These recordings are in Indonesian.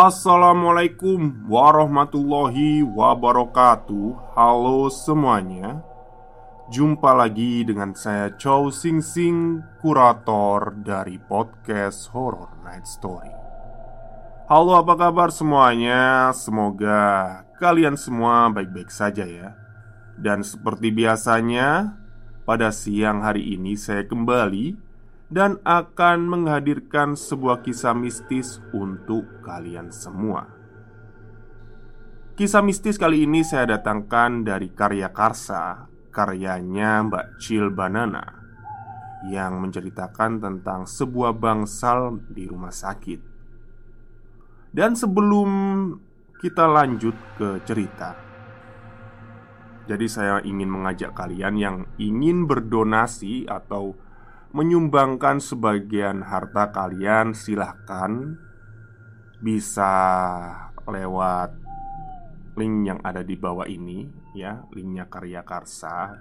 Assalamualaikum warahmatullahi wabarakatuh. Halo semuanya. Jumpa lagi dengan saya Chow Sing Sing Kurator dari podcast Horror Night Story. Halo apa kabar semuanya? Semoga kalian semua baik-baik saja ya. Dan seperti biasanya Pada siang hari ini saya kembali dan akan menghadirkan sebuah kisah mistis untuk kalian semua. Kisah mistis kali ini saya datangkan dari karya Karsa, karyanya Mbak Cil Banana yang menceritakan tentang sebuah bangsal di rumah sakit. Dan sebelum kita lanjut ke cerita, jadi saya ingin mengajak kalian yang ingin berdonasi atau menyumbangkan sebagian harta kalian, silahkan bisa lewat link yang ada di bawah ini, ya, linknya Karya Karsa.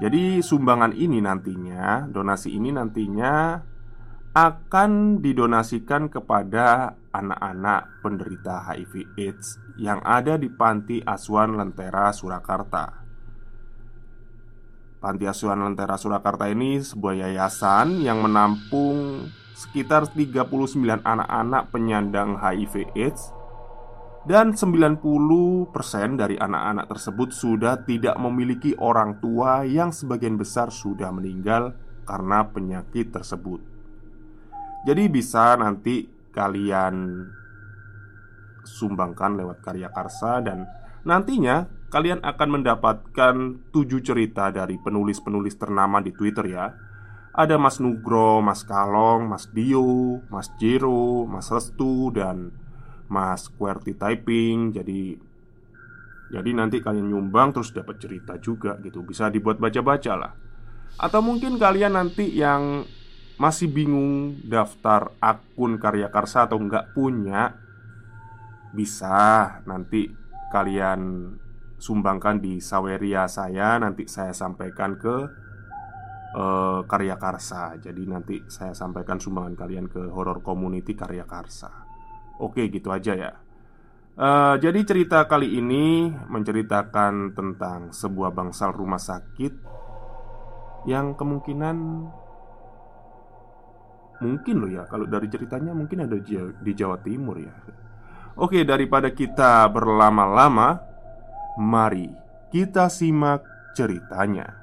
Jadi, sumbangan ini nantinya, donasi ini nantinya akan didonasikan kepada anak-anak penderita HIV/AIDS yang ada di Panti Asuhan Lentera Surakarta. Panti Asuhan Lentera Surakarta ini sebuah yayasan yang menampung sekitar 39 anak-anak penyandang HIV AIDS dan 90% dari anak-anak tersebut sudah tidak memiliki orang tua yang sebagian besar sudah meninggal karena penyakit tersebut. Jadi bisa nanti kalian sumbangkan lewat karya karsa dan nantinya kalian akan mendapatkan tujuh cerita dari penulis-penulis ternama di Twitter ya. Ada Mas Nugro, Mas Kalong, Mas Dio, Mas Jero, Mas Restu, dan Mas QWERTY Typing. Jadi jadi nanti kalian nyumbang terus dapat cerita juga gitu. Bisa dibuat baca-baca lah. Atau mungkin kalian nanti yang masih bingung daftar akun karya karsa atau nggak punya Bisa nanti kalian sumbangkan di saweria saya nanti saya sampaikan ke uh, karya karsa jadi nanti saya sampaikan sumbangan kalian ke horror community karya karsa oke gitu aja ya. Uh, jadi cerita kali ini menceritakan tentang sebuah bangsal rumah sakit yang kemungkinan mungkin loh ya kalau dari ceritanya mungkin ada di Jawa Timur ya. Oke daripada kita berlama-lama Mari kita simak ceritanya.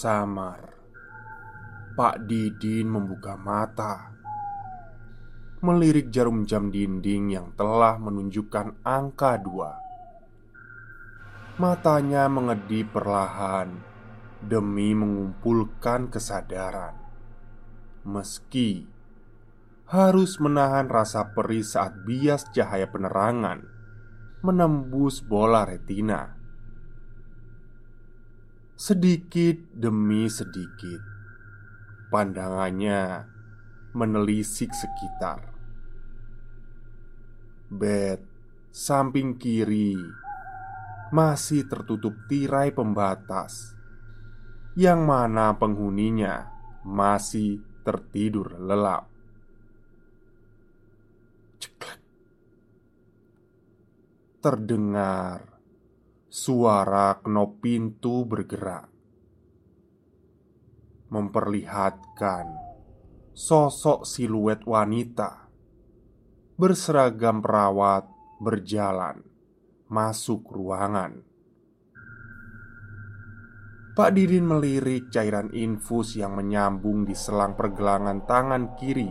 Samar Pak Didin membuka mata melirik jarum jam dinding yang telah menunjukkan angka dua. Matanya mengedip perlahan demi mengumpulkan kesadaran, meski harus menahan rasa perih saat bias cahaya penerangan menembus bola retina. Sedikit demi sedikit, pandangannya menelisik sekitar Bed samping kiri masih tertutup tirai pembatas, yang mana penghuninya masih tertidur lelap. Ceklek. Terdengar suara knop pintu bergerak, memperlihatkan sosok siluet wanita berseragam perawat berjalan masuk ruangan. Pak Didin melirik cairan infus yang menyambung di selang pergelangan tangan kiri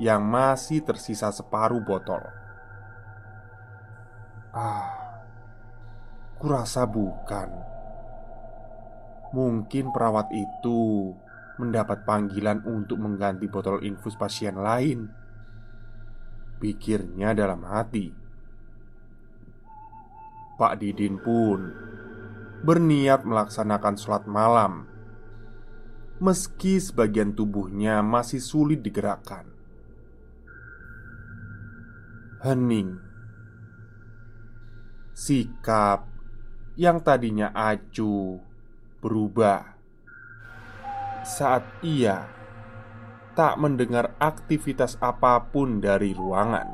yang masih tersisa separuh botol. Ah, kurasa bukan. Mungkin perawat itu mendapat panggilan untuk mengganti botol infus pasien lain Pikirnya dalam hati. Pak Didin pun berniat melaksanakan sholat malam Meski sebagian tubuhnya masih sulit digerakkan. Hening. Sikap yang tadinya acuh berubah. Saat ia tak mendengar aktivitas apa pun dari ruangan.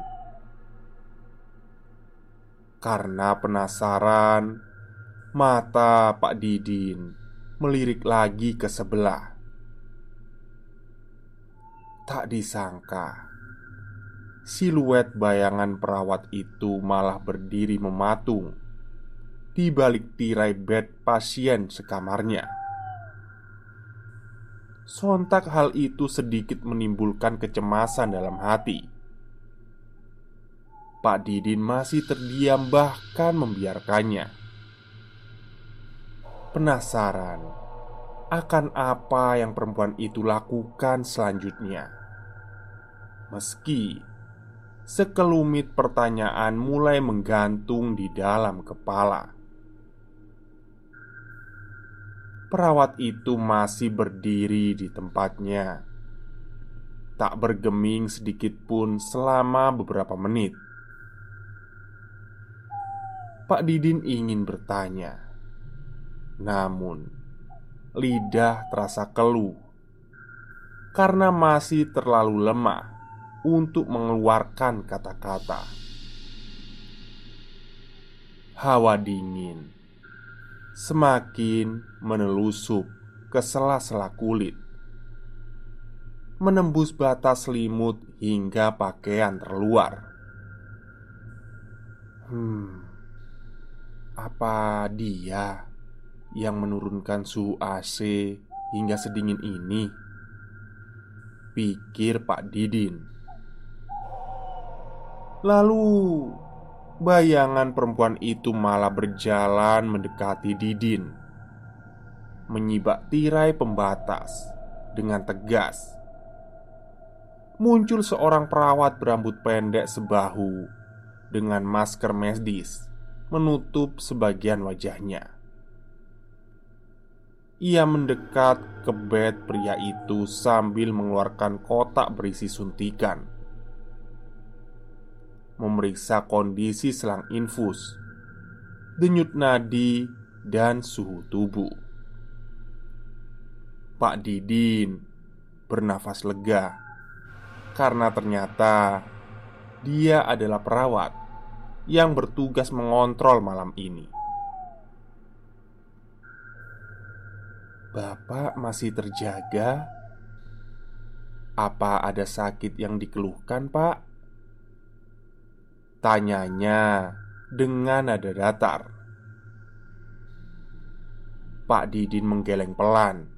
Karena penasaran, mata Pak Didin melirik lagi ke sebelah. Tak disangka, siluet bayangan perawat itu malah berdiri mematung di balik tirai bed pasien sekamarnya. Sontak hal itu sedikit menimbulkan kecemasan dalam hati. Pak Didin masih terdiam, bahkan membiarkannya. Penasaran akan apa yang perempuan itu lakukan selanjutnya, meski sekelumit pertanyaan mulai menggantung di dalam kepala perawat itu masih berdiri di tempatnya, tak bergeming sedikit pun selama beberapa menit. Pak Didin ingin bertanya, namun lidah terasa keluh karena masih terlalu lemah untuk mengeluarkan kata-kata. Hawa dingin semakin menelusup ke sela-sela kulit, menembus batas selimut hingga pakaian terluar. Hmm, apa dia yang menurunkan suhu AC hingga sedingin ini? Pikir Pak Didin. Lalu Bayangan perempuan itu malah berjalan mendekati Didin. Menyibak tirai pembatas Dengan tegas. Muncul seorang perawat berambut pendek sebahu Dengan masker medis Menutup sebagian wajahnya. Ia mendekat ke bed pria itu sambil mengeluarkan kotak berisi suntikan memeriksa kondisi selang infus, denyut nadi, dan suhu tubuh. Pak Didin bernafas lega karena ternyata dia adalah perawat yang bertugas mengontrol malam ini. Bapak masih terjaga? Apa ada sakit yang dikeluhkan, Pak? Tanyanya dengan nada datar. Pak Didin menggeleng pelan.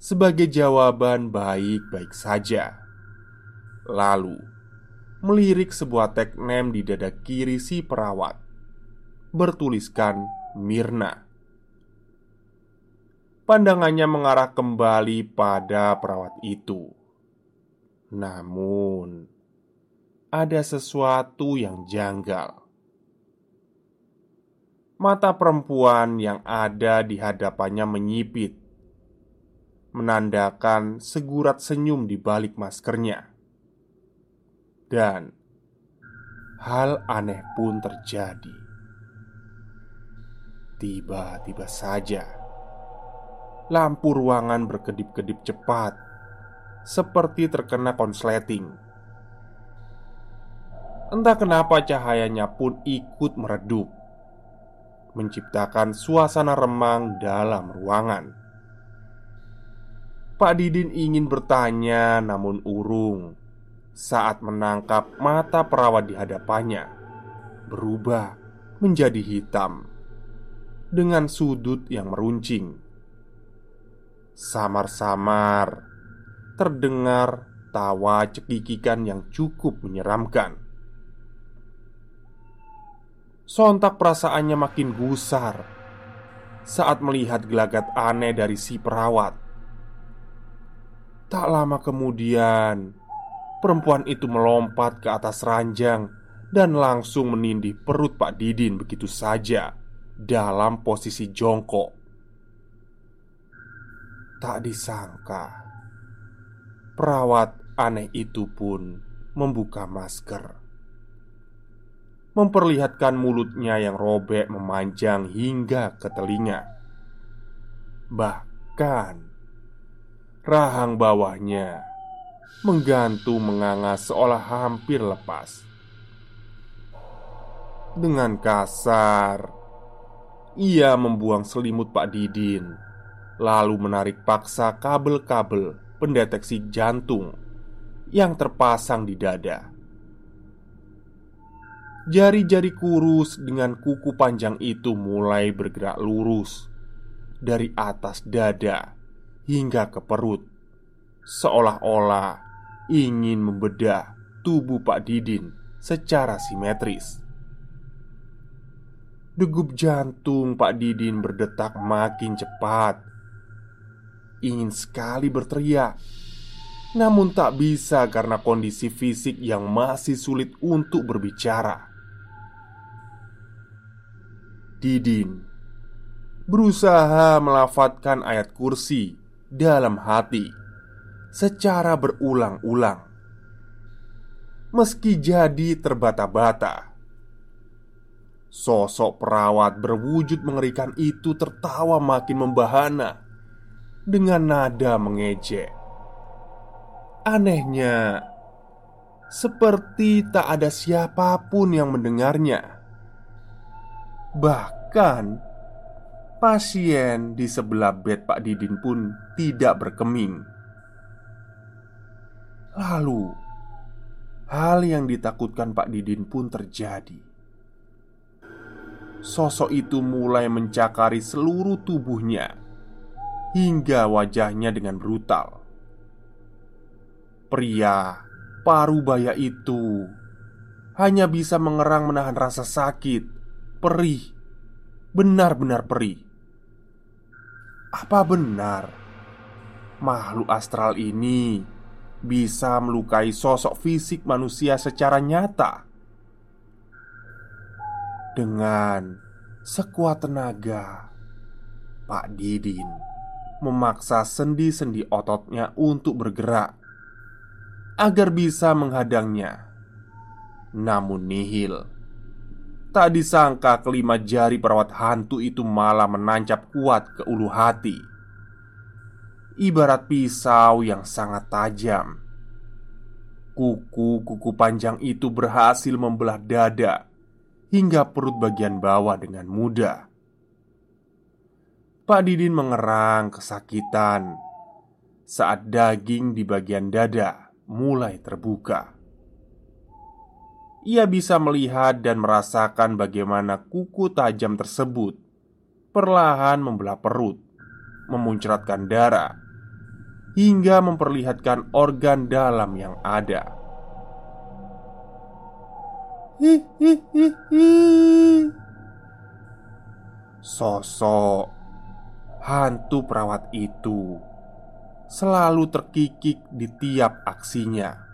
Sebagai jawaban baik-baik saja. Lalu Melirik sebuah nem di dada kiri si perawat. Bertuliskan Mirna. Pandangannya mengarah kembali pada perawat itu. Namun ada sesuatu yang janggal. Mata perempuan yang ada di hadapannya menyipit, menandakan segurat senyum di balik maskernya, dan hal aneh pun terjadi. Tiba-tiba saja, lampu ruangan berkedip-kedip cepat, seperti terkena konsleting Entah kenapa cahayanya pun ikut meredup Menciptakan suasana remang dalam ruangan. Pak Didin ingin bertanya namun urung Saat menangkap mata perawat di hadapannya Berubah menjadi hitam Dengan sudut yang meruncing. Samar-samar Terdengar tawa cekikikan yang cukup menyeramkan Sontak perasaannya makin gusar saat melihat gelagat aneh dari si perawat. Tak lama kemudian, perempuan itu melompat ke atas ranjang dan langsung menindih perut Pak Didin begitu saja dalam posisi jongkok. Tak disangka, perawat aneh itu pun membuka masker memperlihatkan mulutnya yang robek memanjang hingga ke telinga. Bahkan rahang bawahnya menggantung menganga seolah hampir lepas. Dengan kasar, ia membuang selimut Pak Didin, lalu menarik paksa kabel-kabel pendeteksi jantung yang terpasang di dada. Jari-jari kurus dengan kuku panjang itu mulai bergerak lurus dari atas dada hingga ke perut, seolah-olah ingin membedah tubuh Pak Didin secara simetris. Degup jantung Pak Didin berdetak makin cepat. Ingin sekali berteriak, namun tak bisa karena kondisi fisik yang masih sulit untuk berbicara. Didin berusaha melafatkan ayat kursi dalam hati secara berulang-ulang. Meski jadi terbata-bata, sosok perawat berwujud mengerikan itu tertawa makin membahana dengan nada mengejek. Anehnya, seperti tak ada siapa pun yang mendengarnya. Bahkan pasien di sebelah bed Pak Didin pun tidak berkeming. Lalu, hal yang ditakutkan Pak Didin pun terjadi. Sosok itu mulai mencakari seluruh tubuhnya hingga wajahnya dengan brutal. Pria parubaya itu hanya bisa mengerang menahan rasa sakit perih, benar-benar perih. Apa benar makhluk astral ini bisa melukai sosok fisik manusia secara nyata? Dengan sekuat tenaga, Pak Didin memaksa sendi-sendi ototnya untuk bergerak agar bisa menghadangnya. Namun nihil Tak disangka kelima jari perawat hantu itu malah menancap kuat ke ulu hati. Ibarat pisau yang sangat tajam. Kuku-kuku panjang itu berhasil membelah dada Hingga perut bagian bawah dengan mudah. Pak Didin mengerang kesakitan Saat daging di bagian dada mulai terbuka ia bisa melihat dan merasakan bagaimana kuku tajam tersebut perlahan membelah perut, memuncratkan darah, hingga memperlihatkan organ dalam yang ada. Sosok hantu perawat itu selalu terkikik di tiap aksinya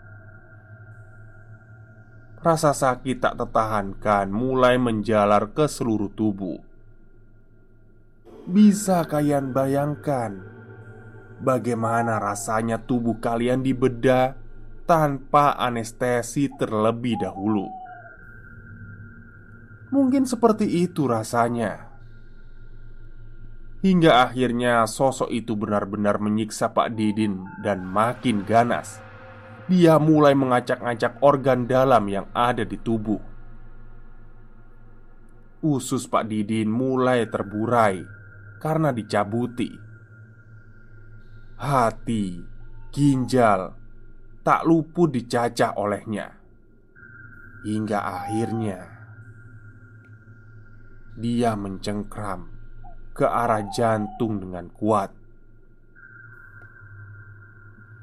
Rasa sakit tak tertahankan mulai menjalar ke seluruh tubuh. Bisa kalian bayangkan bagaimana rasanya tubuh kalian dibedah tanpa anestesi terlebih dahulu? Mungkin seperti itu rasanya. Hingga akhirnya sosok itu benar-benar menyiksa Pak Didin dan makin ganas dia mulai mengacak-ngacak organ dalam yang ada di tubuh. Usus Pak Didin mulai terburai karena dicabuti. Hati, ginjal, tak luput dicacah olehnya. Hingga akhirnya dia mencengkram ke arah jantung dengan kuat.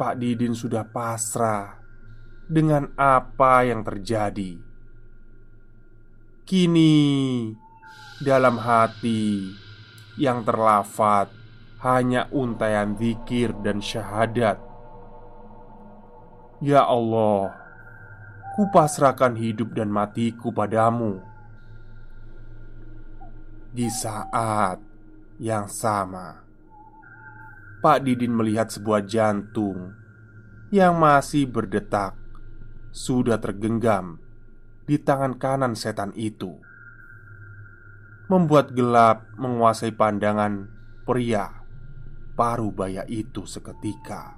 Pak Didin sudah pasrah dengan apa yang terjadi. Kini, dalam hati yang terlafat hanya untayan zikir dan syahadat. Ya Allah, kupasrahkan hidup dan matiku padamu. Di saat yang sama Pak Didin melihat sebuah jantung yang masih berdetak. Sudah tergenggam di tangan kanan setan itu. Membuat gelap menguasai pandangan pria paruh baya itu seketika.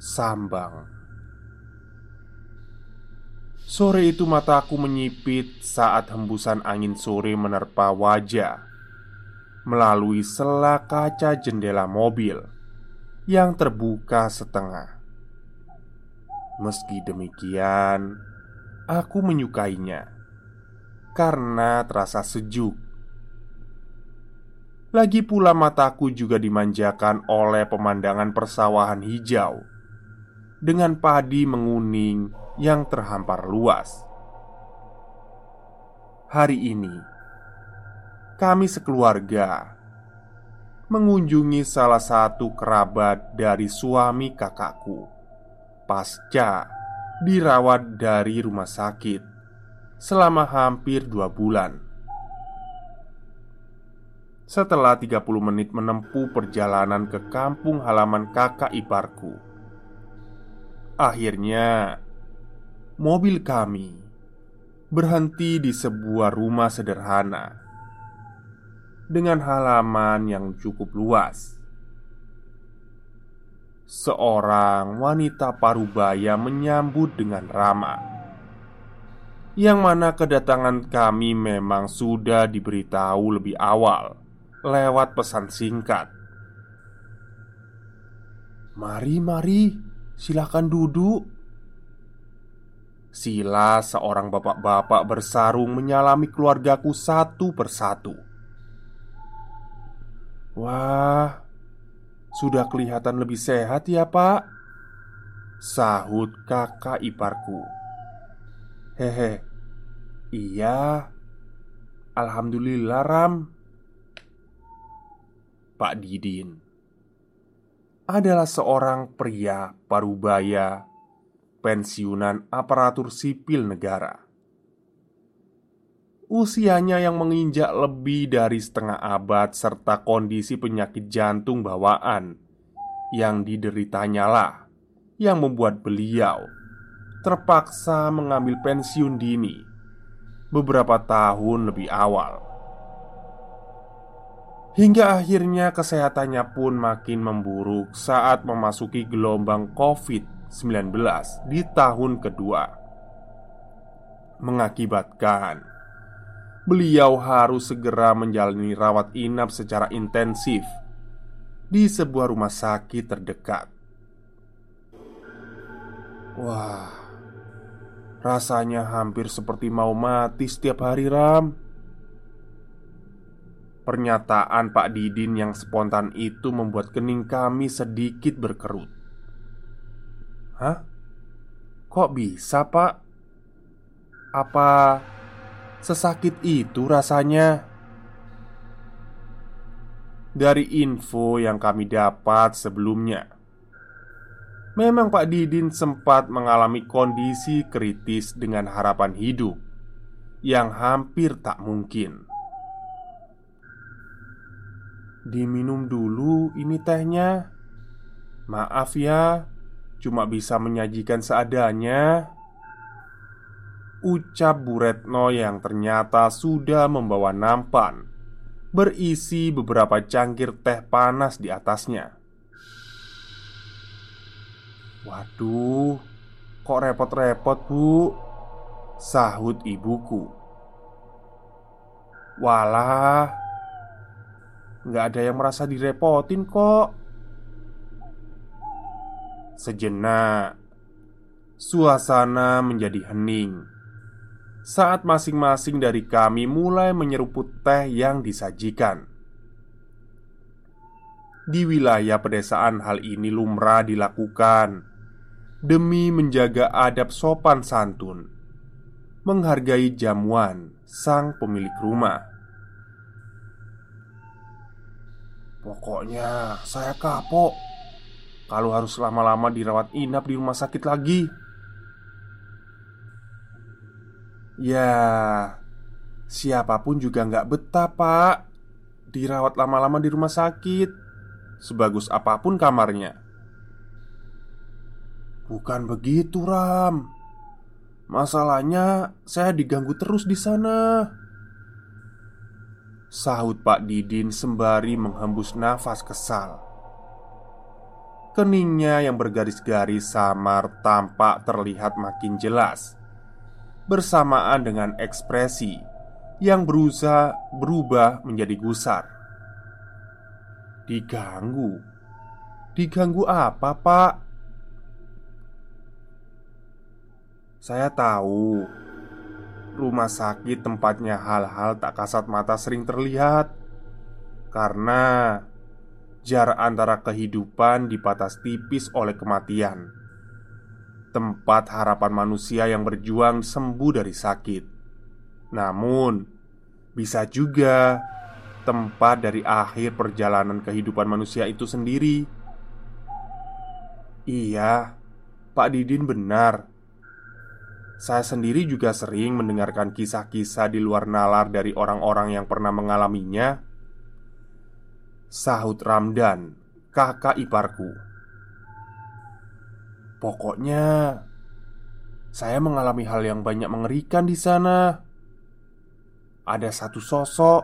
Sambang. Sore itu mataku menyipit saat hembusan angin sore menerpa wajah melalui sela kaca jendela mobil yang terbuka setengah. Meski demikian, aku menyukainya karena terasa sejuk. Lagi pula, mataku juga dimanjakan oleh pemandangan persawahan hijau dengan padi menguning yang terhampar luas. Hari ini, kami sekeluarga mengunjungi salah satu kerabat dari suami kakakku pasca dirawat dari rumah sakit selama hampir dua bulan. Setelah 30 menit menempuh perjalanan ke kampung halaman kakak iparku Akhirnya mobil kami berhenti di sebuah rumah sederhana dengan halaman yang cukup luas. Seorang wanita parubaya menyambut dengan ramah, yang mana kedatangan kami memang sudah diberitahu lebih awal lewat pesan singkat. "Mari, mari, silakan duduk." Sila seorang bapak-bapak bersarung menyalami keluargaku satu persatu Wah, sudah kelihatan lebih sehat ya pak? Sahut kakak iparku. Hehe, iya. Alhamdulillah Ram. Pak Didin adalah seorang pria parubaya pensiunan aparatur sipil negara. Usianya yang menginjak lebih dari setengah abad serta kondisi penyakit jantung bawaan yang dideritanya lah yang membuat beliau terpaksa mengambil pensiun dini beberapa tahun lebih awal. Hingga akhirnya kesehatannya pun makin memburuk saat memasuki gelombang COVID di tahun kedua Mengakibatkan Beliau harus segera menjalani rawat inap secara intensif Di sebuah rumah sakit terdekat Wah Rasanya hampir seperti mau mati setiap hari Ram Pernyataan Pak Didin yang spontan itu membuat kening kami sedikit berkerut Hah? Kok bisa pak? Apa sesakit itu rasanya? Dari info yang kami dapat sebelumnya Memang Pak Didin sempat mengalami kondisi kritis dengan harapan hidup Yang hampir tak mungkin. Diminum dulu ini tehnya. Maaf ya Cuma bisa menyajikan seadanya Ucap Bu Retno yang ternyata sudah membawa nampan Berisi beberapa cangkir teh panas di atasnya. Waduh, kok repot-repot bu? Sahut ibuku. Walah Nggak ada yang merasa direpotin kok. Sejenak, suasana menjadi hening saat masing-masing dari kami mulai menyeruput teh yang disajikan. Di wilayah pedesaan, hal ini lumrah dilakukan demi menjaga adab sopan santun, menghargai jamuan sang pemilik rumah. Pokoknya, saya kapok kalau harus lama-lama dirawat inap di rumah sakit lagi. Ya, siapa pun juga nggak betah, Pak. Dirawat lama-lama di rumah sakit, sebagus apa pun kamarnya. Bukan begitu, Ram. Masalahnya saya diganggu terus di sana. Sahut Pak Didin sembari menghembus nafas kesal. Keningnya yang bergaris-garis samar tampak terlihat makin jelas Bersamaan dengan ekspresi yang berusaha berubah menjadi gusar Diganggu? Diganggu apa pak? Saya tahu Rumah sakit tempatnya hal-hal tak kasat mata sering terlihat Karena Jarak antara kehidupan dipatas tipis oleh kematian Tempat harapan manusia yang berjuang sembuh dari sakit Namun Bisa juga Tempat dari akhir perjalanan kehidupan manusia itu sendiri Iya Pak Didin benar saya sendiri juga sering mendengarkan kisah-kisah di luar nalar dari orang-orang yang pernah mengalaminya. Sahut Ramdan, kakak iparku. Pokoknya, saya mengalami hal yang banyak mengerikan di sana. Ada satu sosok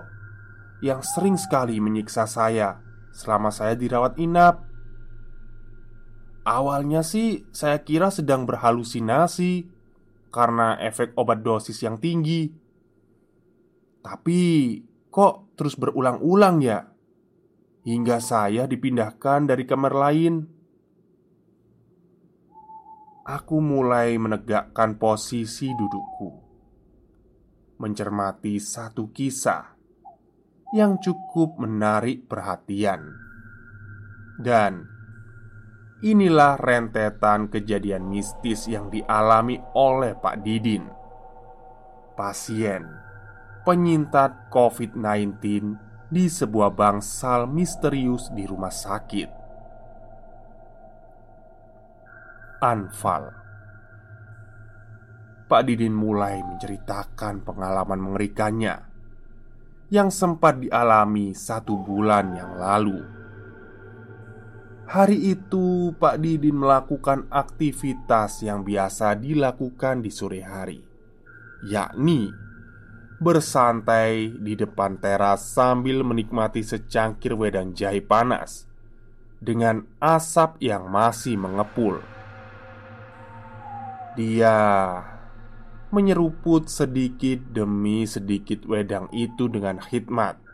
yang sering sekali menyiksa saya selama saya dirawat inap. Awalnya sih, saya kira sedang berhalusinasi karena efek obat dosis yang tinggi. Tapi kok terus berulang-ulang ya? Hingga saya dipindahkan dari kamar lain. Aku mulai menegakkan posisi dudukku, mencermati satu kisah yang cukup menarik perhatian, dan Inilah rentetan kejadian mistis yang dialami oleh Pak Didin. Pasien penyintat COVID-19 di sebuah bangsal misterius di rumah sakit Anfal. Pak Didin mulai menceritakan pengalaman mengerikannya Yang sempat dialami satu bulan yang lalu. Hari itu Pak Didin melakukan aktivitas yang biasa dilakukan di sore hari Yakni Bersantai di depan teras sambil menikmati secangkir wedang jahe panas Dengan asap yang masih mengepul Dia menyeruput sedikit demi sedikit wedang itu dengan khidmat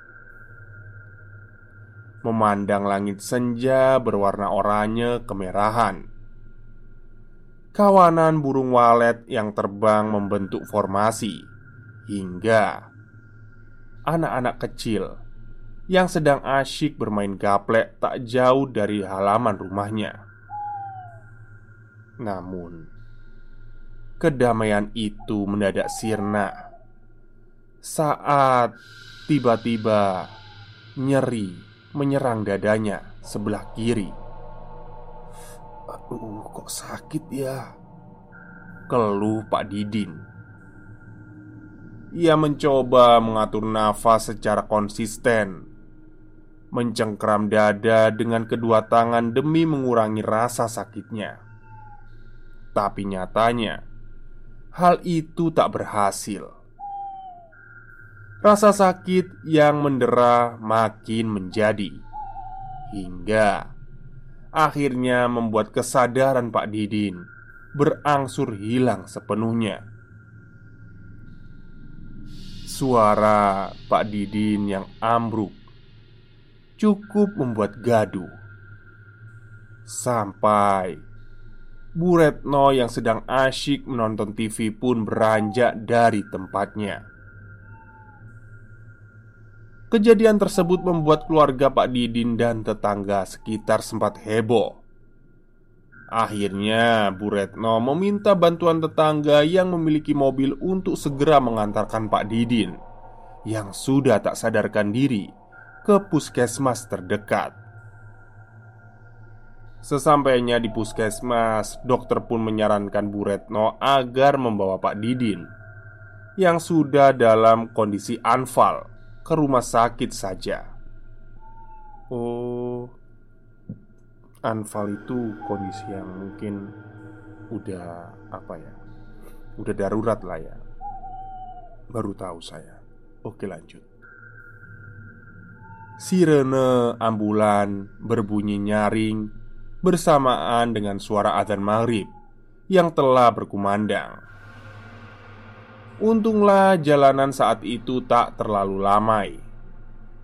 memandang langit senja berwarna oranye kemerahan. Kawanan burung walet yang terbang membentuk formasi hingga anak-anak kecil yang sedang asyik bermain gaplek tak jauh dari halaman rumahnya. Namun, kedamaian itu mendadak sirna saat tiba-tiba nyeri menyerang dadanya sebelah kiri. Aduh, kok sakit ya? Keluh Pak Didin. Ia mencoba mengatur nafas secara konsisten, mencengkram dada dengan kedua tangan demi mengurangi rasa sakitnya. Tapi nyatanya, hal itu tak berhasil. Rasa sakit yang mendera makin menjadi Hingga Akhirnya membuat kesadaran Pak Didin Berangsur hilang sepenuhnya Suara Pak Didin yang ambruk Cukup membuat gaduh Sampai Bu Retno yang sedang asyik menonton TV pun beranjak dari tempatnya Kejadian tersebut membuat keluarga Pak Didin dan tetangga sekitar sempat heboh. Akhirnya, Bu Retno meminta bantuan tetangga yang memiliki mobil untuk segera mengantarkan Pak Didin yang sudah tak sadarkan diri ke puskesmas terdekat. Sesampainya di puskesmas, dokter pun menyarankan Bu Retno agar membawa Pak Didin yang sudah dalam kondisi anfal ke rumah sakit saja. Oh, anfal itu kondisi yang mungkin udah apa ya? Udah darurat lah ya. Baru tahu saya. Oke, lanjut. Sirene ambulan berbunyi nyaring bersamaan dengan suara adzan maghrib yang telah berkumandang. Untunglah jalanan saat itu tak terlalu lamai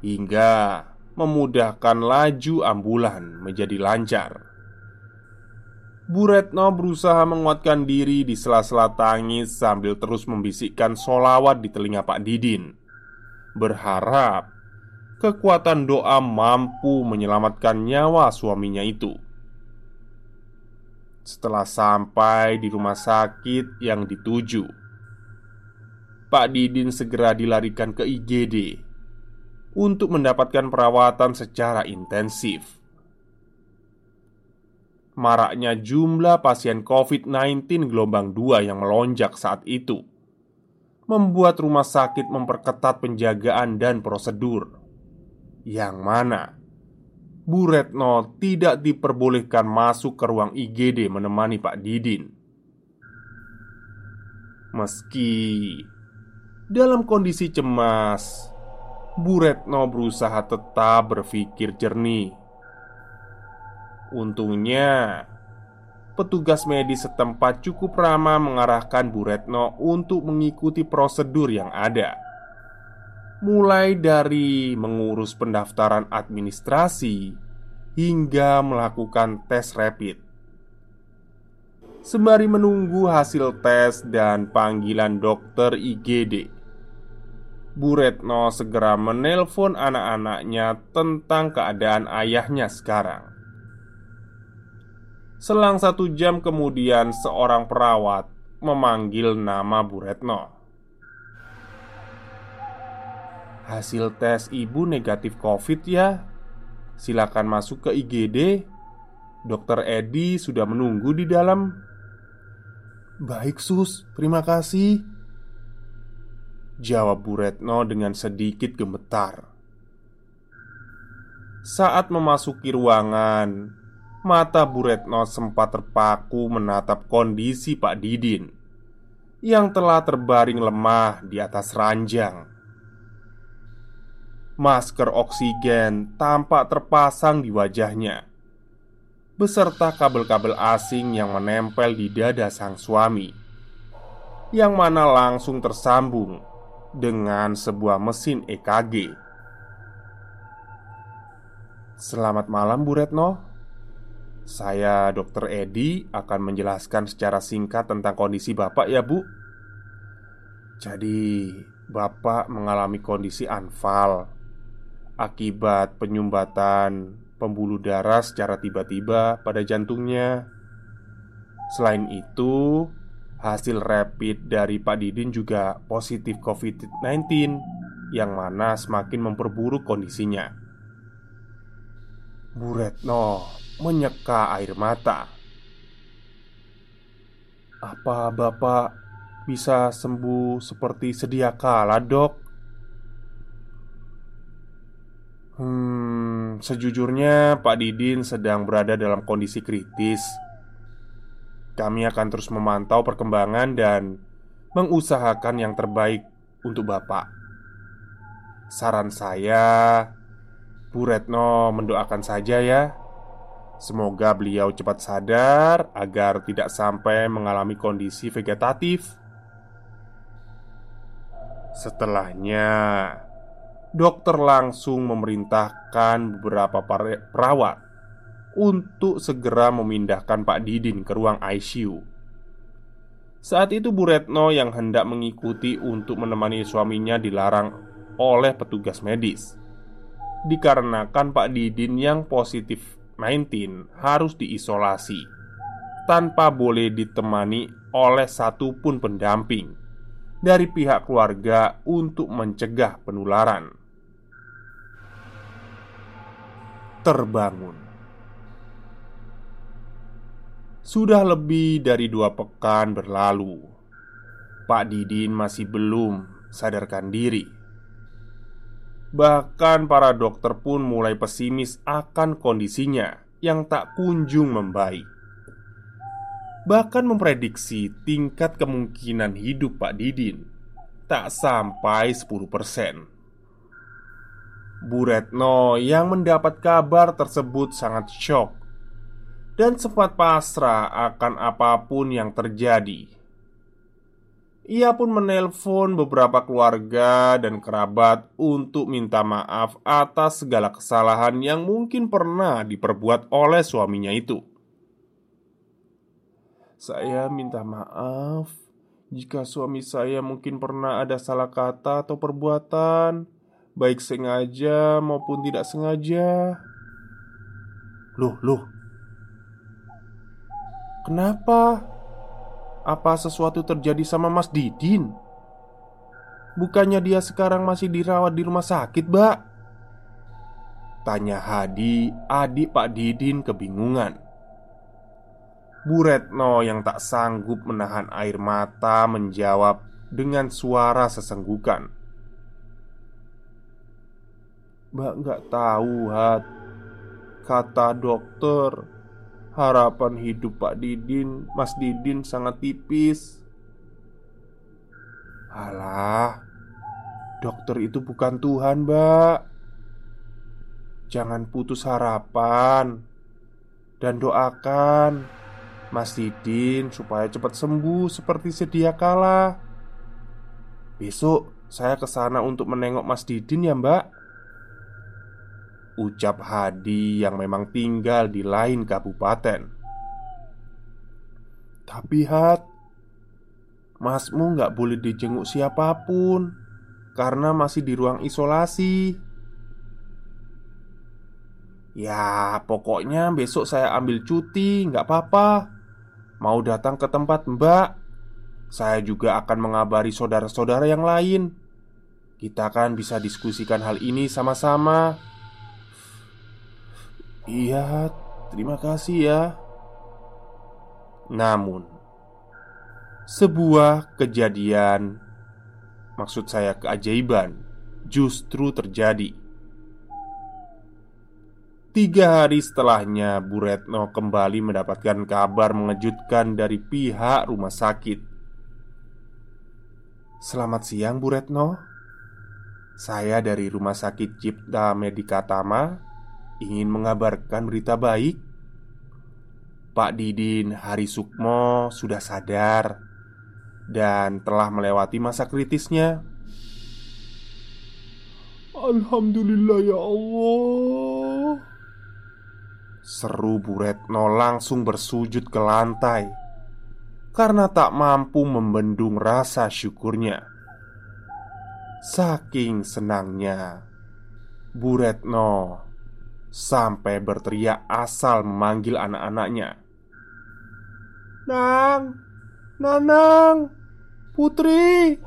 hingga memudahkan laju ambulan menjadi lancar. Bu Retno berusaha menguatkan diri di sela-sela tangis sambil terus membisikkan solawat di telinga Pak Didin Berharap kekuatan doa mampu menyelamatkan nyawa suaminya itu. Setelah sampai di rumah sakit yang dituju, Pak Didin segera dilarikan ke IGD untuk mendapatkan perawatan secara intensif. Maraknya jumlah pasien COVID-19 gelombang 2 yang melonjak saat itu membuat rumah sakit memperketat penjagaan dan prosedur yang mana Bu Retno tidak diperbolehkan masuk ke ruang IGD menemani Pak Didin. Meski dalam kondisi cemas, Bu Retno berusaha tetap berpikir jernih. Untungnya, petugas medis setempat cukup ramah mengarahkan Bu Retno untuk mengikuti prosedur yang ada mulai dari mengurus pendaftaran administrasi hingga melakukan tes rapid. Sembari menunggu hasil tes dan panggilan dokter IGD, Bu Retno segera menelpon anak-anaknya tentang keadaan ayahnya sekarang. Selang satu jam kemudian, seorang perawat memanggil nama Bu Retno. Hasil tes ibu negatif COVID ya. Silakan masuk ke IGD. Dokter Edi sudah menunggu di dalam. Baik, Sus. Terima kasih. Jawab Bu Retno dengan sedikit gemetar. Saat memasuki ruangan, mata Bu Retno sempat terpaku menatap kondisi Pak Didin yang telah terbaring lemah di atas ranjang masker oksigen tampak terpasang di wajahnya, beserta kabel-kabel asing yang menempel di dada sang suami, yang mana langsung tersambung dengan sebuah mesin EKG. Selamat malam, Bu Retno. Saya, Dr. Edi, akan menjelaskan secara singkat tentang kondisi Bapak, ya, Bu. Jadi, Bapak mengalami kondisi anfal akibat penyumbatan pembuluh darah secara tiba-tiba pada jantungnya. Selain itu, hasil rapid dari Pak Didin juga positif COVID-19 yang mana semakin memperburuk kondisinya. Bu Retno menyeka air mata. Apa Bapak bisa sembuh seperti sedia kala, Dok? Hmm, sejujurnya Pak Didin sedang berada dalam kondisi kritis. Kami akan terus memantau perkembangan dan mengusahakan yang terbaik untuk Bapak. Saran saya, Bu Retno mendoakan saja ya. Semoga beliau cepat sadar agar tidak sampai mengalami kondisi vegetatif. Setelahnya, dokter langsung memerintahkan beberapa perawat untuk segera memindahkan Pak Didin ke ruang ICU. Saat itu Bu Retno yang hendak mengikuti untuk menemani suaminya dilarang oleh petugas medis Dikarenakan Pak Didin yang positif 19 harus diisolasi Tanpa boleh ditemani oleh satupun pendamping Dari pihak keluarga untuk mencegah penularan terbangun. Sudah lebih dari dua pekan berlalu, Pak Didin masih belum sadarkan diri. Bahkan para dokter pun mulai pesimis akan kondisinya yang tak kunjung membaik. bahkan memprediksi tingkat kemungkinan hidup Pak Didin tak sampai 10% Bu Retno yang mendapat kabar tersebut sangat shock dan sempat pasrah akan apa pun yang terjadi. Ia pun menelpon beberapa keluarga dan kerabat untuk minta maaf atas segala kesalahan yang mungkin pernah diperbuat oleh suaminya itu. Saya minta maaf jika suami saya mungkin pernah ada salah kata atau perbuatan baik sengaja maupun tidak sengaja. Loh, loh. Kenapa? Apa sesuatu terjadi sama Mas Didin? Bukannya dia sekarang masih dirawat di rumah sakit, Mbak? Tanya Hadi, adik Pak Didin kebingungan. Bu Retno yang tak sanggup menahan air mata menjawab dengan suara sesenggukan. Mbak nggak tahu Hat. Kata dokter Harapan hidup Pak Didin Mas Didin sangat tipis. Alah Dokter itu bukan Tuhan mbak. Jangan putus harapan Dan doakan Mas Didin supaya cepat sembuh seperti sedia kala. Besok saya ke sana untuk menengok Mas Didin ya mbak Ucap Hadi yang memang tinggal di lain kabupaten. Tapi Hat Masmu nggak boleh dijenguk siapa pun Karena masih di ruang isolasi. Ya pokoknya besok saya ambil cuti nggak apa-apa. Mau datang ke tempat mbak Saya juga akan mengabari saudara-saudara yang lain. Kita kan bisa diskusikan hal ini sama-sama Iya, terima kasih ya. Namun, sebuah kejadian, maksud saya keajaiban, justru terjadi. Tiga hari setelahnya, Bu Retno kembali mendapatkan kabar mengejutkan dari pihak rumah sakit. Selamat siang, Bu Retno. Saya dari Rumah Sakit Cipta Medikatama ingin mengabarkan berita baik. Pak Didin Hari Sukmo sudah sadar dan telah melewati masa kritisnya. Alhamdulillah ya Allah. Seru Bu Retno langsung bersujud ke lantai karena tak mampu membendung rasa syukurnya. Saking senangnya, Bu Retno Sampai berteriak asal memanggil anak-anaknya. Nang Nanang Putri.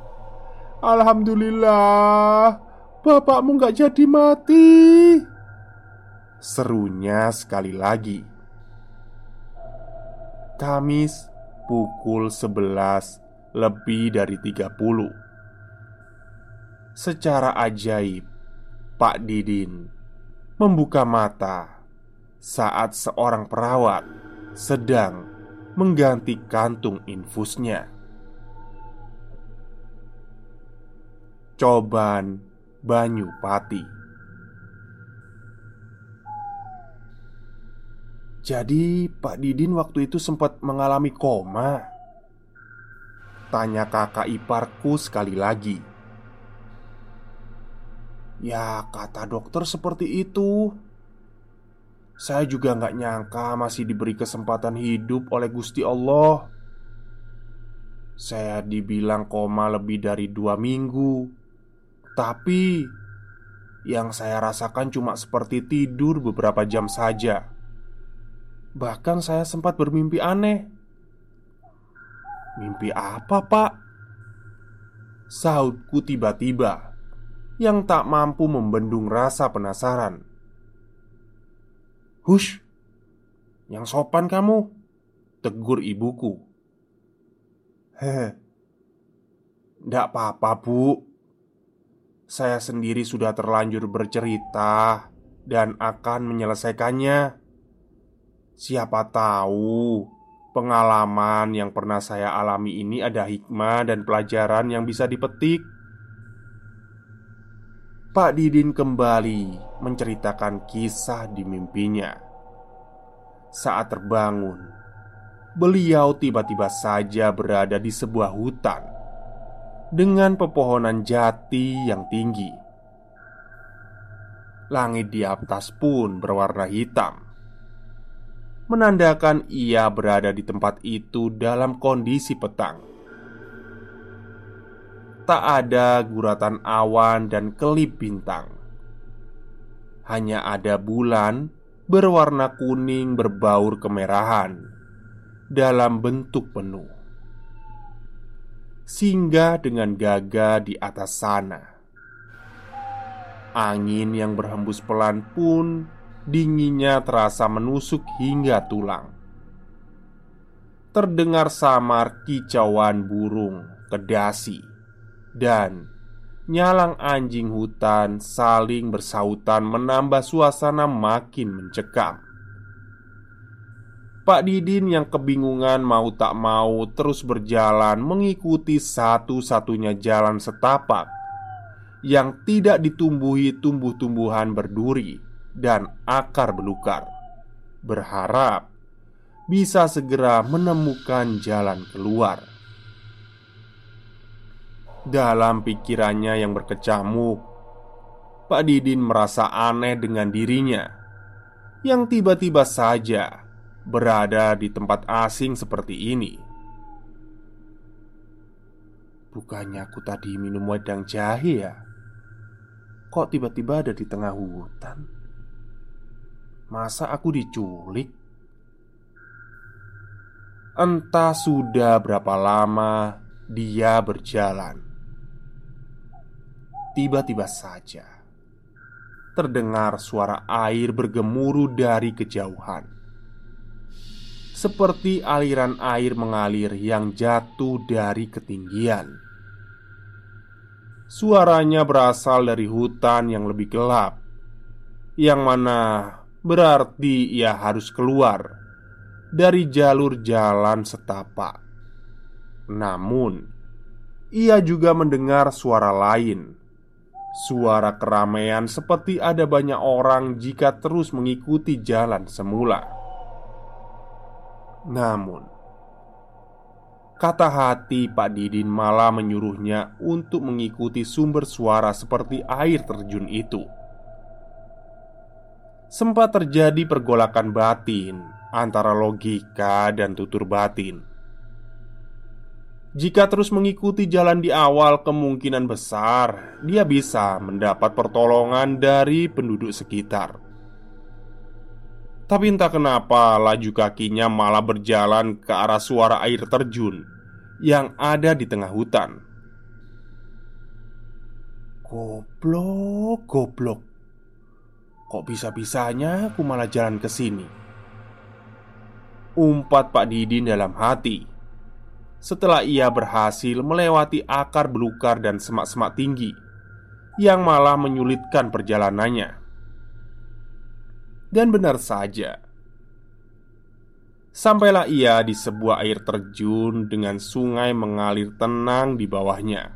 Alhamdulillah Bapakmu gak jadi mati. Serunya sekali lagi. Kamis pukul 11 lebih dari 30 Secara ajaib Pak Didin membuka mata saat seorang perawat sedang mengganti kantung infusnya. Coban Banyu Pati Jadi Pak Didin waktu itu sempat mengalami koma? Tanya kakak iparku sekali lagi Ya, kata dokter seperti itu. Saya juga nggak nyangka masih diberi kesempatan hidup oleh Gusti Allah. Saya dibilang koma lebih dari dua minggu, tapi yang saya rasakan cuma seperti tidur beberapa jam saja. Bahkan saya sempat bermimpi aneh. Mimpi apa, Pak? Sahutku tiba-tiba yang tak mampu membendung rasa penasaran. "Hush, yang sopan kamu!" tegur ibuku. "Hehe, ndak apa-apa, Bu. Saya sendiri sudah terlanjur bercerita dan akan menyelesaikannya. Siapa tahu Pengalaman yang pernah saya alami ini ada hikmah dan pelajaran yang bisa dipetik. Pak Didin kembali menceritakan kisah di mimpinya. Saat terbangun, beliau tiba-tiba saja berada di sebuah hutan dengan pepohonan jati yang tinggi. Langit di atas pun berwarna hitam, menandakan ia berada di tempat itu dalam kondisi petang. Tak ada guratan awan dan kelip bintang, hanya ada bulan berwarna kuning berbaur kemerahan dalam bentuk penuh singgah dengan gagah di atas sana. Angin yang berhembus pelan pun dinginnya terasa menusuk hingga tulang. Terdengar samar kicauan burung, kedasi, dan nyalang anjing hutan saling bersautan menambah suasana makin mencekam. Pak Didin yang kebingungan mau tak mau terus berjalan mengikuti satu-satunya jalan setapak yang tidak ditumbuhi tumbuh-tumbuhan berduri dan akar belukar, berharap bisa segera menemukan jalan keluar. Dalam pikirannya yang berkecamuk, Pak Didin merasa aneh dengan dirinya yang tiba-tiba saja berada di tempat asing seperti ini. Bukannya aku tadi minum wedang jahe ya? Kok tiba-tiba ada di tengah hutan? Masa aku diculik? Entah sudah berapa lama dia berjalan. Tiba-tiba saja terdengar suara air bergemuruh dari kejauhan seperti aliran air mengalir yang jatuh dari ketinggian. Suaranya berasal dari hutan yang lebih gelap, yang mana berarti ia harus keluar dari jalur jalan setapak. Namun, ia juga mendengar suara lain, suara keramaian seperti ada banyak orang jika terus mengikuti jalan semula. Namun, kata hati Pak Didin malah menyuruhnya untuk mengikuti sumber suara seperti air terjun itu. Sempat terjadi pergolakan batin antara logika dan tutur batin. Jika terus mengikuti jalan di awal, kemungkinan besar dia bisa mendapat pertolongan dari penduduk sekitar. Tapi entah kenapa laju kakinya malah berjalan ke arah suara air terjun yang ada di tengah hutan. Goblok, goblok. Kok bisa-bisanya aku malah jalan ke sini? Umpat Pak Didin dalam hati Setelah ia berhasil melewati akar belukar dan semak-semak tinggi Yang malah menyulitkan perjalanannya. Dan benar saja Sampailah ia di sebuah air terjun dengan sungai mengalir tenang di bawahnya.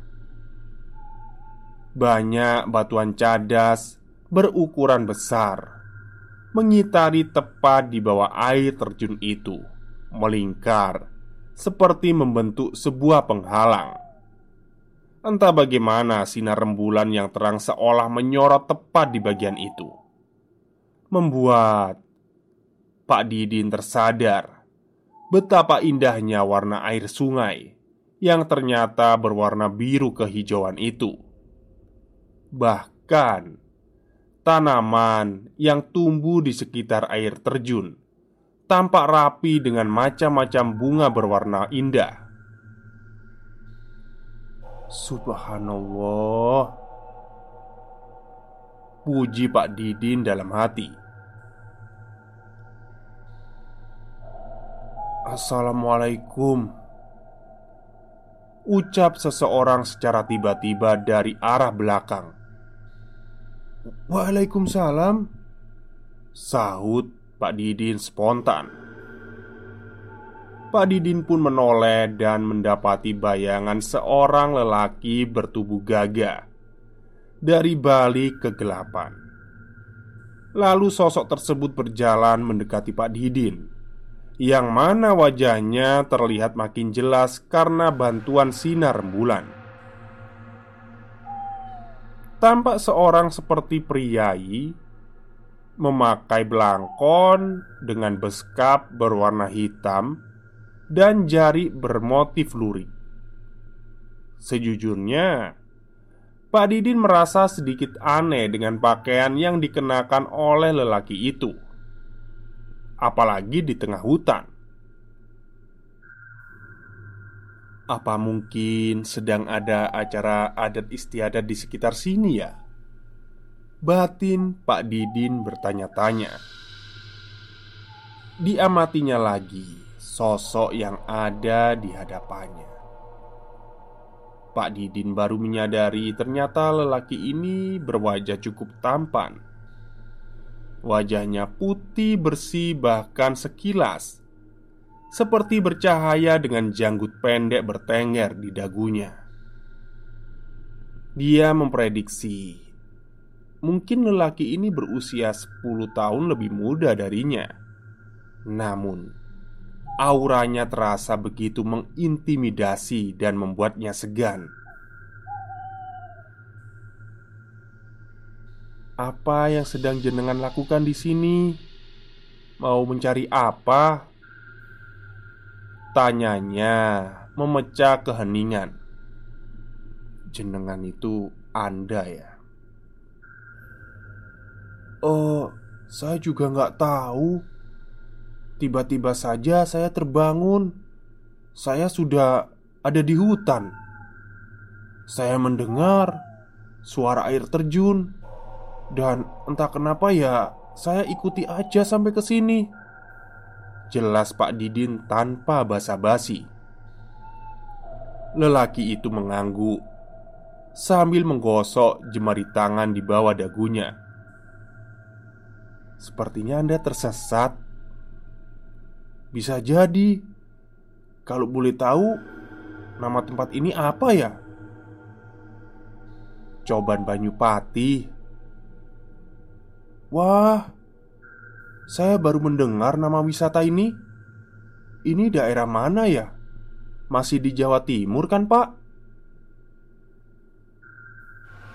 Banyak batuan cadas berukuran besar Mengitari tepat di bawah air terjun itu Melingkar Seperti membentuk sebuah penghalang Entah bagaimana sinar rembulan yang terang seolah menyorot tepat di bagian itu membuat Pak Didin tersadar betapa indahnya warna air sungai yang ternyata berwarna biru kehijauan itu. Bahkan tanaman yang tumbuh di sekitar air terjun tampak rapi dengan macam-macam bunga berwarna indah. Subhanallah. Puji Pak Didin dalam hati. Assalamualaikum. Ucap seseorang secara tiba-tiba dari arah belakang. Waalaikumsalam. Sahut Pak Didin spontan Pak Didin pun menoleh dan mendapati bayangan seorang lelaki bertubuh gagah dari balik kegelapan. Lalu sosok tersebut berjalan mendekati Pak Didin, yang mana wajahnya terlihat makin jelas karena bantuan sinar rembulan. Tampak seorang seperti priai memakai belangkon dengan beskap berwarna hitam dan jari bermotif lurik. Sejujurnya, Pak Didin merasa sedikit aneh dengan pakaian yang dikenakan oleh lelaki itu, apalagi di tengah hutan. Apa mungkin sedang ada acara adat istiadat di sekitar sini ya? Batin Pak Didin bertanya-tanya. Diamatinya lagi sosok yang ada di hadapannya. Pak Didin baru menyadari ternyata lelaki ini berwajah cukup tampan. Wajahnya putih bersih, bahkan sekilas seperti bercahaya dengan janggut pendek bertengger di dagunya. Dia memprediksi mungkin lelaki ini berusia 10 tahun lebih muda darinya. Namun, Auranya terasa begitu mengintimidasi dan membuatnya segan. Apa yang sedang jenengan lakukan di sini? Mau mencari apa? Tanyanya memecah keheningan. Jenengan itu Anda ya? Oh, saya juga nggak tahu. Tiba-tiba saja saya terbangun. Saya sudah ada di hutan. Saya mendengar suara air terjun, dan entah kenapa ya, saya ikuti aja sampai ke sini. Jelas Pak Didin tanpa basa-basi. Lelaki itu mengangguk sambil menggosok jemari tangan di bawah dagunya. Sepertinya Anda tersesat bisa jadi Kalau boleh tahu Nama tempat ini apa ya? Coban Banyupati Wah Saya baru mendengar nama wisata ini Ini daerah mana ya? Masih di Jawa Timur kan pak?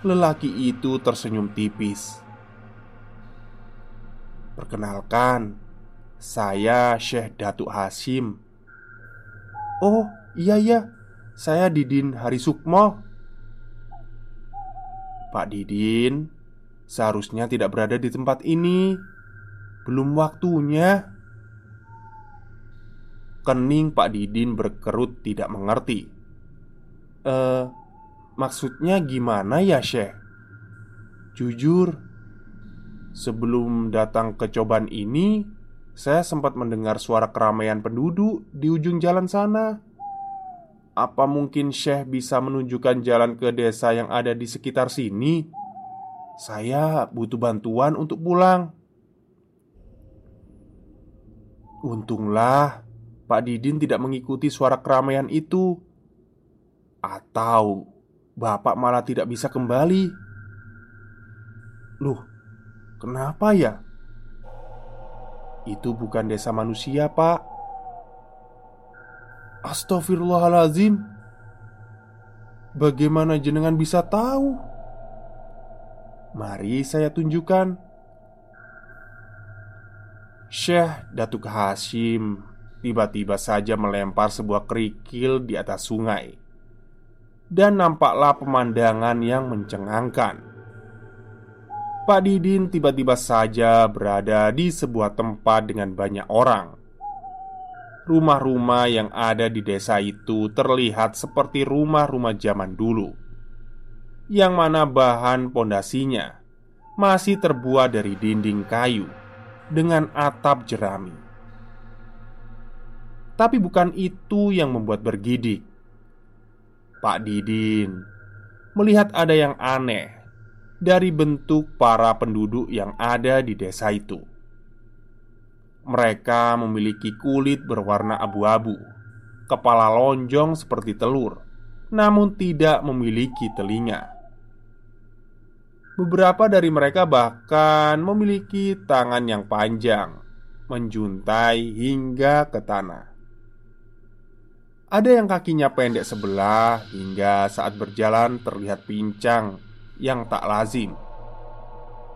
Lelaki itu tersenyum tipis Perkenalkan saya Syekh Datuk Hasim. Oh iya iya. Saya Didin Hari Sukmo Pak Didin Seharusnya tidak berada di tempat ini. Belum waktunya. Kening Pak Didin berkerut tidak mengerti. Eh, maksudnya gimana ya Syekh? Jujur Sebelum datang ke cobaan ini saya sempat mendengar suara keramaian penduduk di ujung jalan sana. Apa mungkin Syekh bisa menunjukkan jalan ke desa yang ada di sekitar sini? Saya butuh bantuan untuk pulang. Untunglah Pak Didin tidak mengikuti suara keramaian itu, atau Bapak malah tidak bisa kembali. Loh, kenapa ya? Itu bukan desa manusia, Pak. Astaghfirullahalazim. Bagaimana jenengan bisa tahu? Mari saya tunjukkan. Syekh Datuk Hashim tiba-tiba saja melempar sebuah kerikil di atas sungai, dan nampaklah pemandangan yang mencengangkan. Pak Didin tiba-tiba saja berada di sebuah tempat dengan banyak orang. Rumah-rumah yang ada di desa itu terlihat seperti rumah-rumah zaman dulu, yang mana bahan pondasinya masih terbuat dari dinding kayu dengan atap jerami. Tapi bukan itu yang membuat bergidik. Pak Didin melihat ada yang aneh dari bentuk para penduduk yang ada di desa itu. Mereka memiliki kulit berwarna abu-abu, kepala lonjong seperti telur, namun tidak memiliki telinga. Beberapa dari mereka bahkan memiliki tangan yang panjang, menjuntai hingga ke tanah. Ada yang kakinya pendek sebelah hingga saat berjalan terlihat pincang yang tak lazim.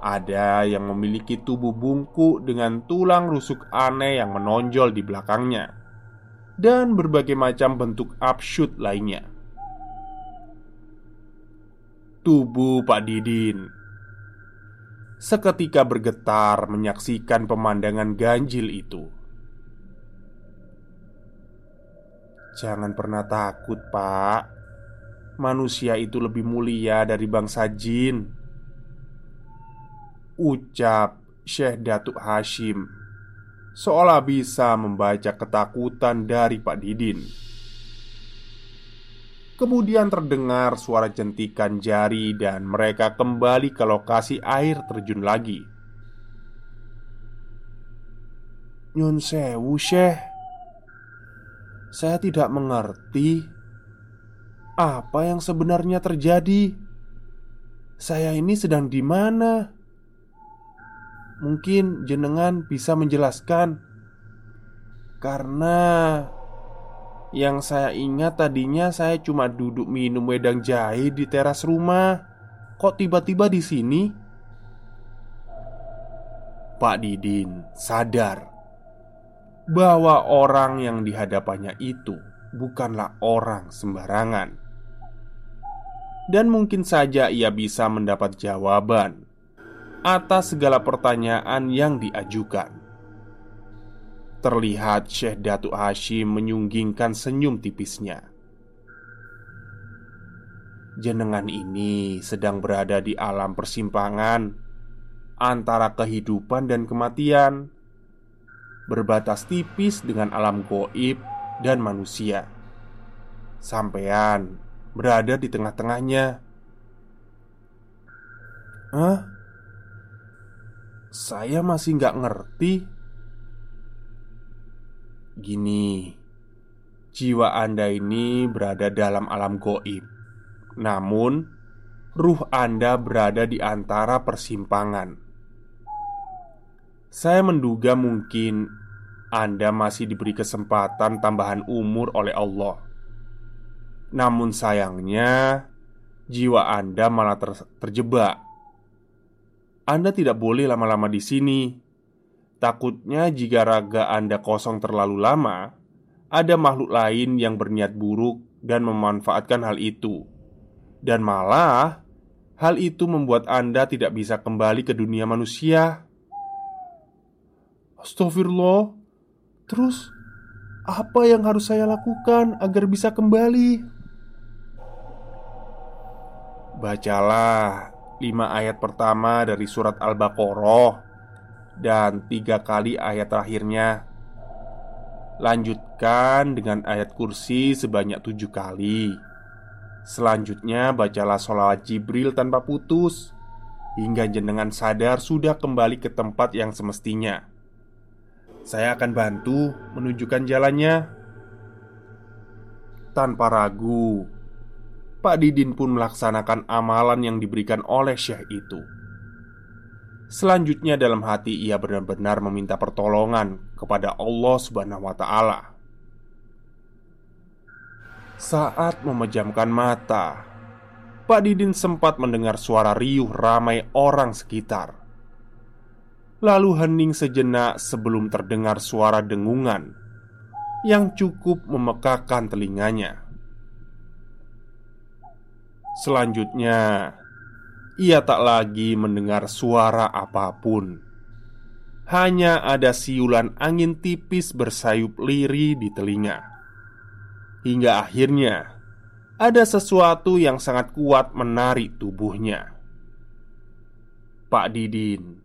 Ada yang memiliki tubuh bungkuk dengan tulang rusuk aneh yang menonjol di belakangnya Dan berbagai macam bentuk absurd lainnya. Tubuh Pak Didin Seketika bergetar menyaksikan pemandangan ganjil itu. Jangan pernah takut pak Manusia itu lebih mulia dari bangsa jin. Ucap Syekh Datuk Hashim Seolah bisa membaca ketakutan dari Pak Didin. Kemudian terdengar suara jentikan jari dan mereka kembali ke lokasi air terjun lagi. Nyun sewu Syekh. Saya tidak mengerti Apa yang sebenarnya terjadi? Saya ini sedang di mana? Mungkin jenengan bisa menjelaskan. Karena Yang saya ingat tadinya saya cuma duduk minum wedang jahe di teras rumah. Kok tiba-tiba di sini? Pak Didin sadar. Bahwa orang yang dihadapannya itu bukanlah orang sembarangan, dan mungkin saja ia bisa mendapat jawaban atas segala pertanyaan yang diajukan. Terlihat Syekh Datuk Hashim menyunggingkan senyum tipisnya. Jenengan ini sedang berada di alam persimpangan antara kehidupan dan kematian, berbatas tipis dengan alam goib dan manusia. Sampean berada di tengah-tengahnya. Hah? Saya masih nggak ngerti Gini Jiwa Anda ini berada dalam alam goib Namun Ruh Anda berada di antara persimpangan Saya menduga mungkin Anda masih diberi kesempatan tambahan umur oleh Allah Namun sayangnya Jiwa Anda malah ter terjebak anda tidak boleh lama-lama di sini. Takutnya, jika raga Anda kosong terlalu lama, ada makhluk lain yang berniat buruk dan memanfaatkan hal itu, dan malah hal itu membuat Anda tidak bisa kembali ke dunia manusia. Astagfirullah, terus apa yang harus saya lakukan agar bisa kembali? Bacalah lima ayat pertama dari surat Al-Baqarah dan tiga kali ayat terakhirnya. Lanjutkan dengan ayat kursi sebanyak tujuh kali. Selanjutnya, bacalah sholawat Jibril tanpa putus hingga jenengan sadar sudah kembali ke tempat yang semestinya. Saya akan bantu menunjukkan jalannya tanpa ragu. Pak Didin pun melaksanakan amalan yang diberikan oleh Syekh itu. Selanjutnya, dalam hati ia benar-benar meminta pertolongan kepada Allah Subhanahu wa Ta'ala. Saat memejamkan mata, Pak Didin sempat mendengar suara riuh ramai orang sekitar. Lalu hening sejenak sebelum terdengar suara dengungan yang cukup memekakan telinganya. Selanjutnya, ia tak lagi mendengar suara apa pun. Hanya ada siulan angin tipis bersayup liri di telinga. Hingga akhirnya ada sesuatu yang sangat kuat menarik tubuhnya. Pak Didin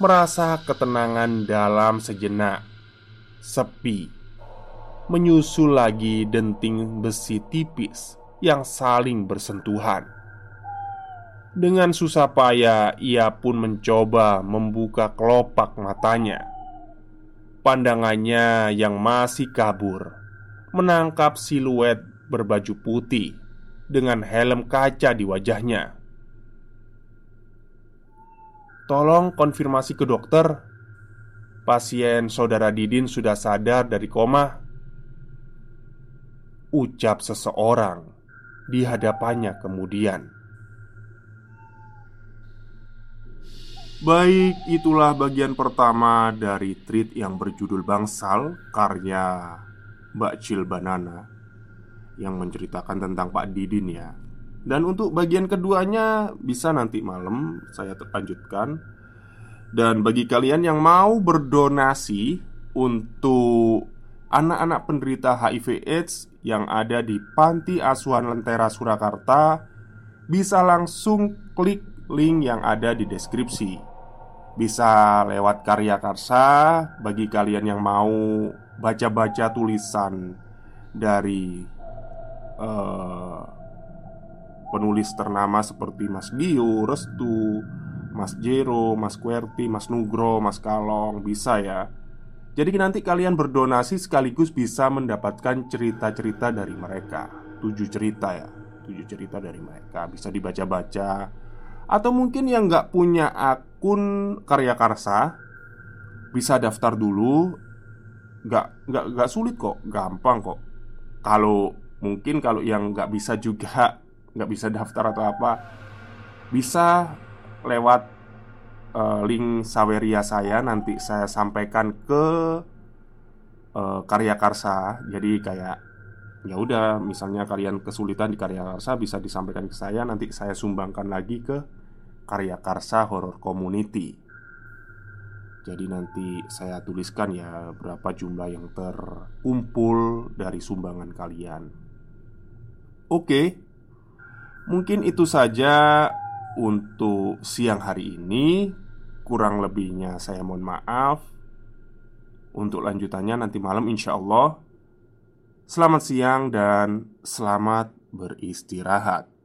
merasa ketenangan dalam sejenak, sepi, menyusul lagi denting besi tipis yang saling bersentuhan. Dengan susah payah, ia pun mencoba membuka kelopak matanya. Pandangannya yang masih kabur menangkap siluet berbaju putih dengan helm kaca di wajahnya. Tolong konfirmasi ke dokter. Pasien saudara Didin sudah sadar dari koma. Ucap seseorang di hadapannya kemudian. Baik, itulah bagian pertama dari treat yang berjudul Bangsal karya Mbak Cil Banana yang menceritakan tentang Pak Didin ya. Dan untuk bagian keduanya bisa nanti malam saya lanjutkan. Dan bagi kalian yang mau berdonasi untuk anak-anak penderita HIV AIDS yang ada di Panti Asuhan Lentera Surakarta, bisa langsung klik link yang ada di deskripsi. Bisa lewat karya karsa bagi kalian yang mau baca-baca tulisan dari uh, penulis ternama seperti Mas Dio, Restu, Mas Jero, Mas Kuerti, Mas Nugro, Mas Kalong bisa ya. Jadi nanti kalian berdonasi sekaligus bisa mendapatkan cerita-cerita dari mereka. Tujuh cerita ya. Tujuh cerita dari mereka. Bisa dibaca-baca. Atau mungkin yang nggak punya akun Karya Karsa Bisa daftar dulu. Nggak, nggak, nggak sulit kok. Gampang kok. Kalau mungkin kalau yang nggak bisa juga nggak bisa daftar atau apa bisa lewat uh, link Saweria saya nanti saya sampaikan ke uh, Karya Karsa. Jadi kayak ya udah misalnya kalian kesulitan di Karya Karsa bisa disampaikan ke saya. Nanti saya sumbangkan lagi ke Karya Karsa Horror Community. Jadi nanti saya tuliskan ya berapa jumlah yang terkumpul dari sumbangan kalian. Oke Mungkin itu saja untuk siang hari ini. Kurang lebihnya saya mohon maaf. Untuk lanjutannya nanti malam insya Allah. Selamat siang dan selamat beristirahat.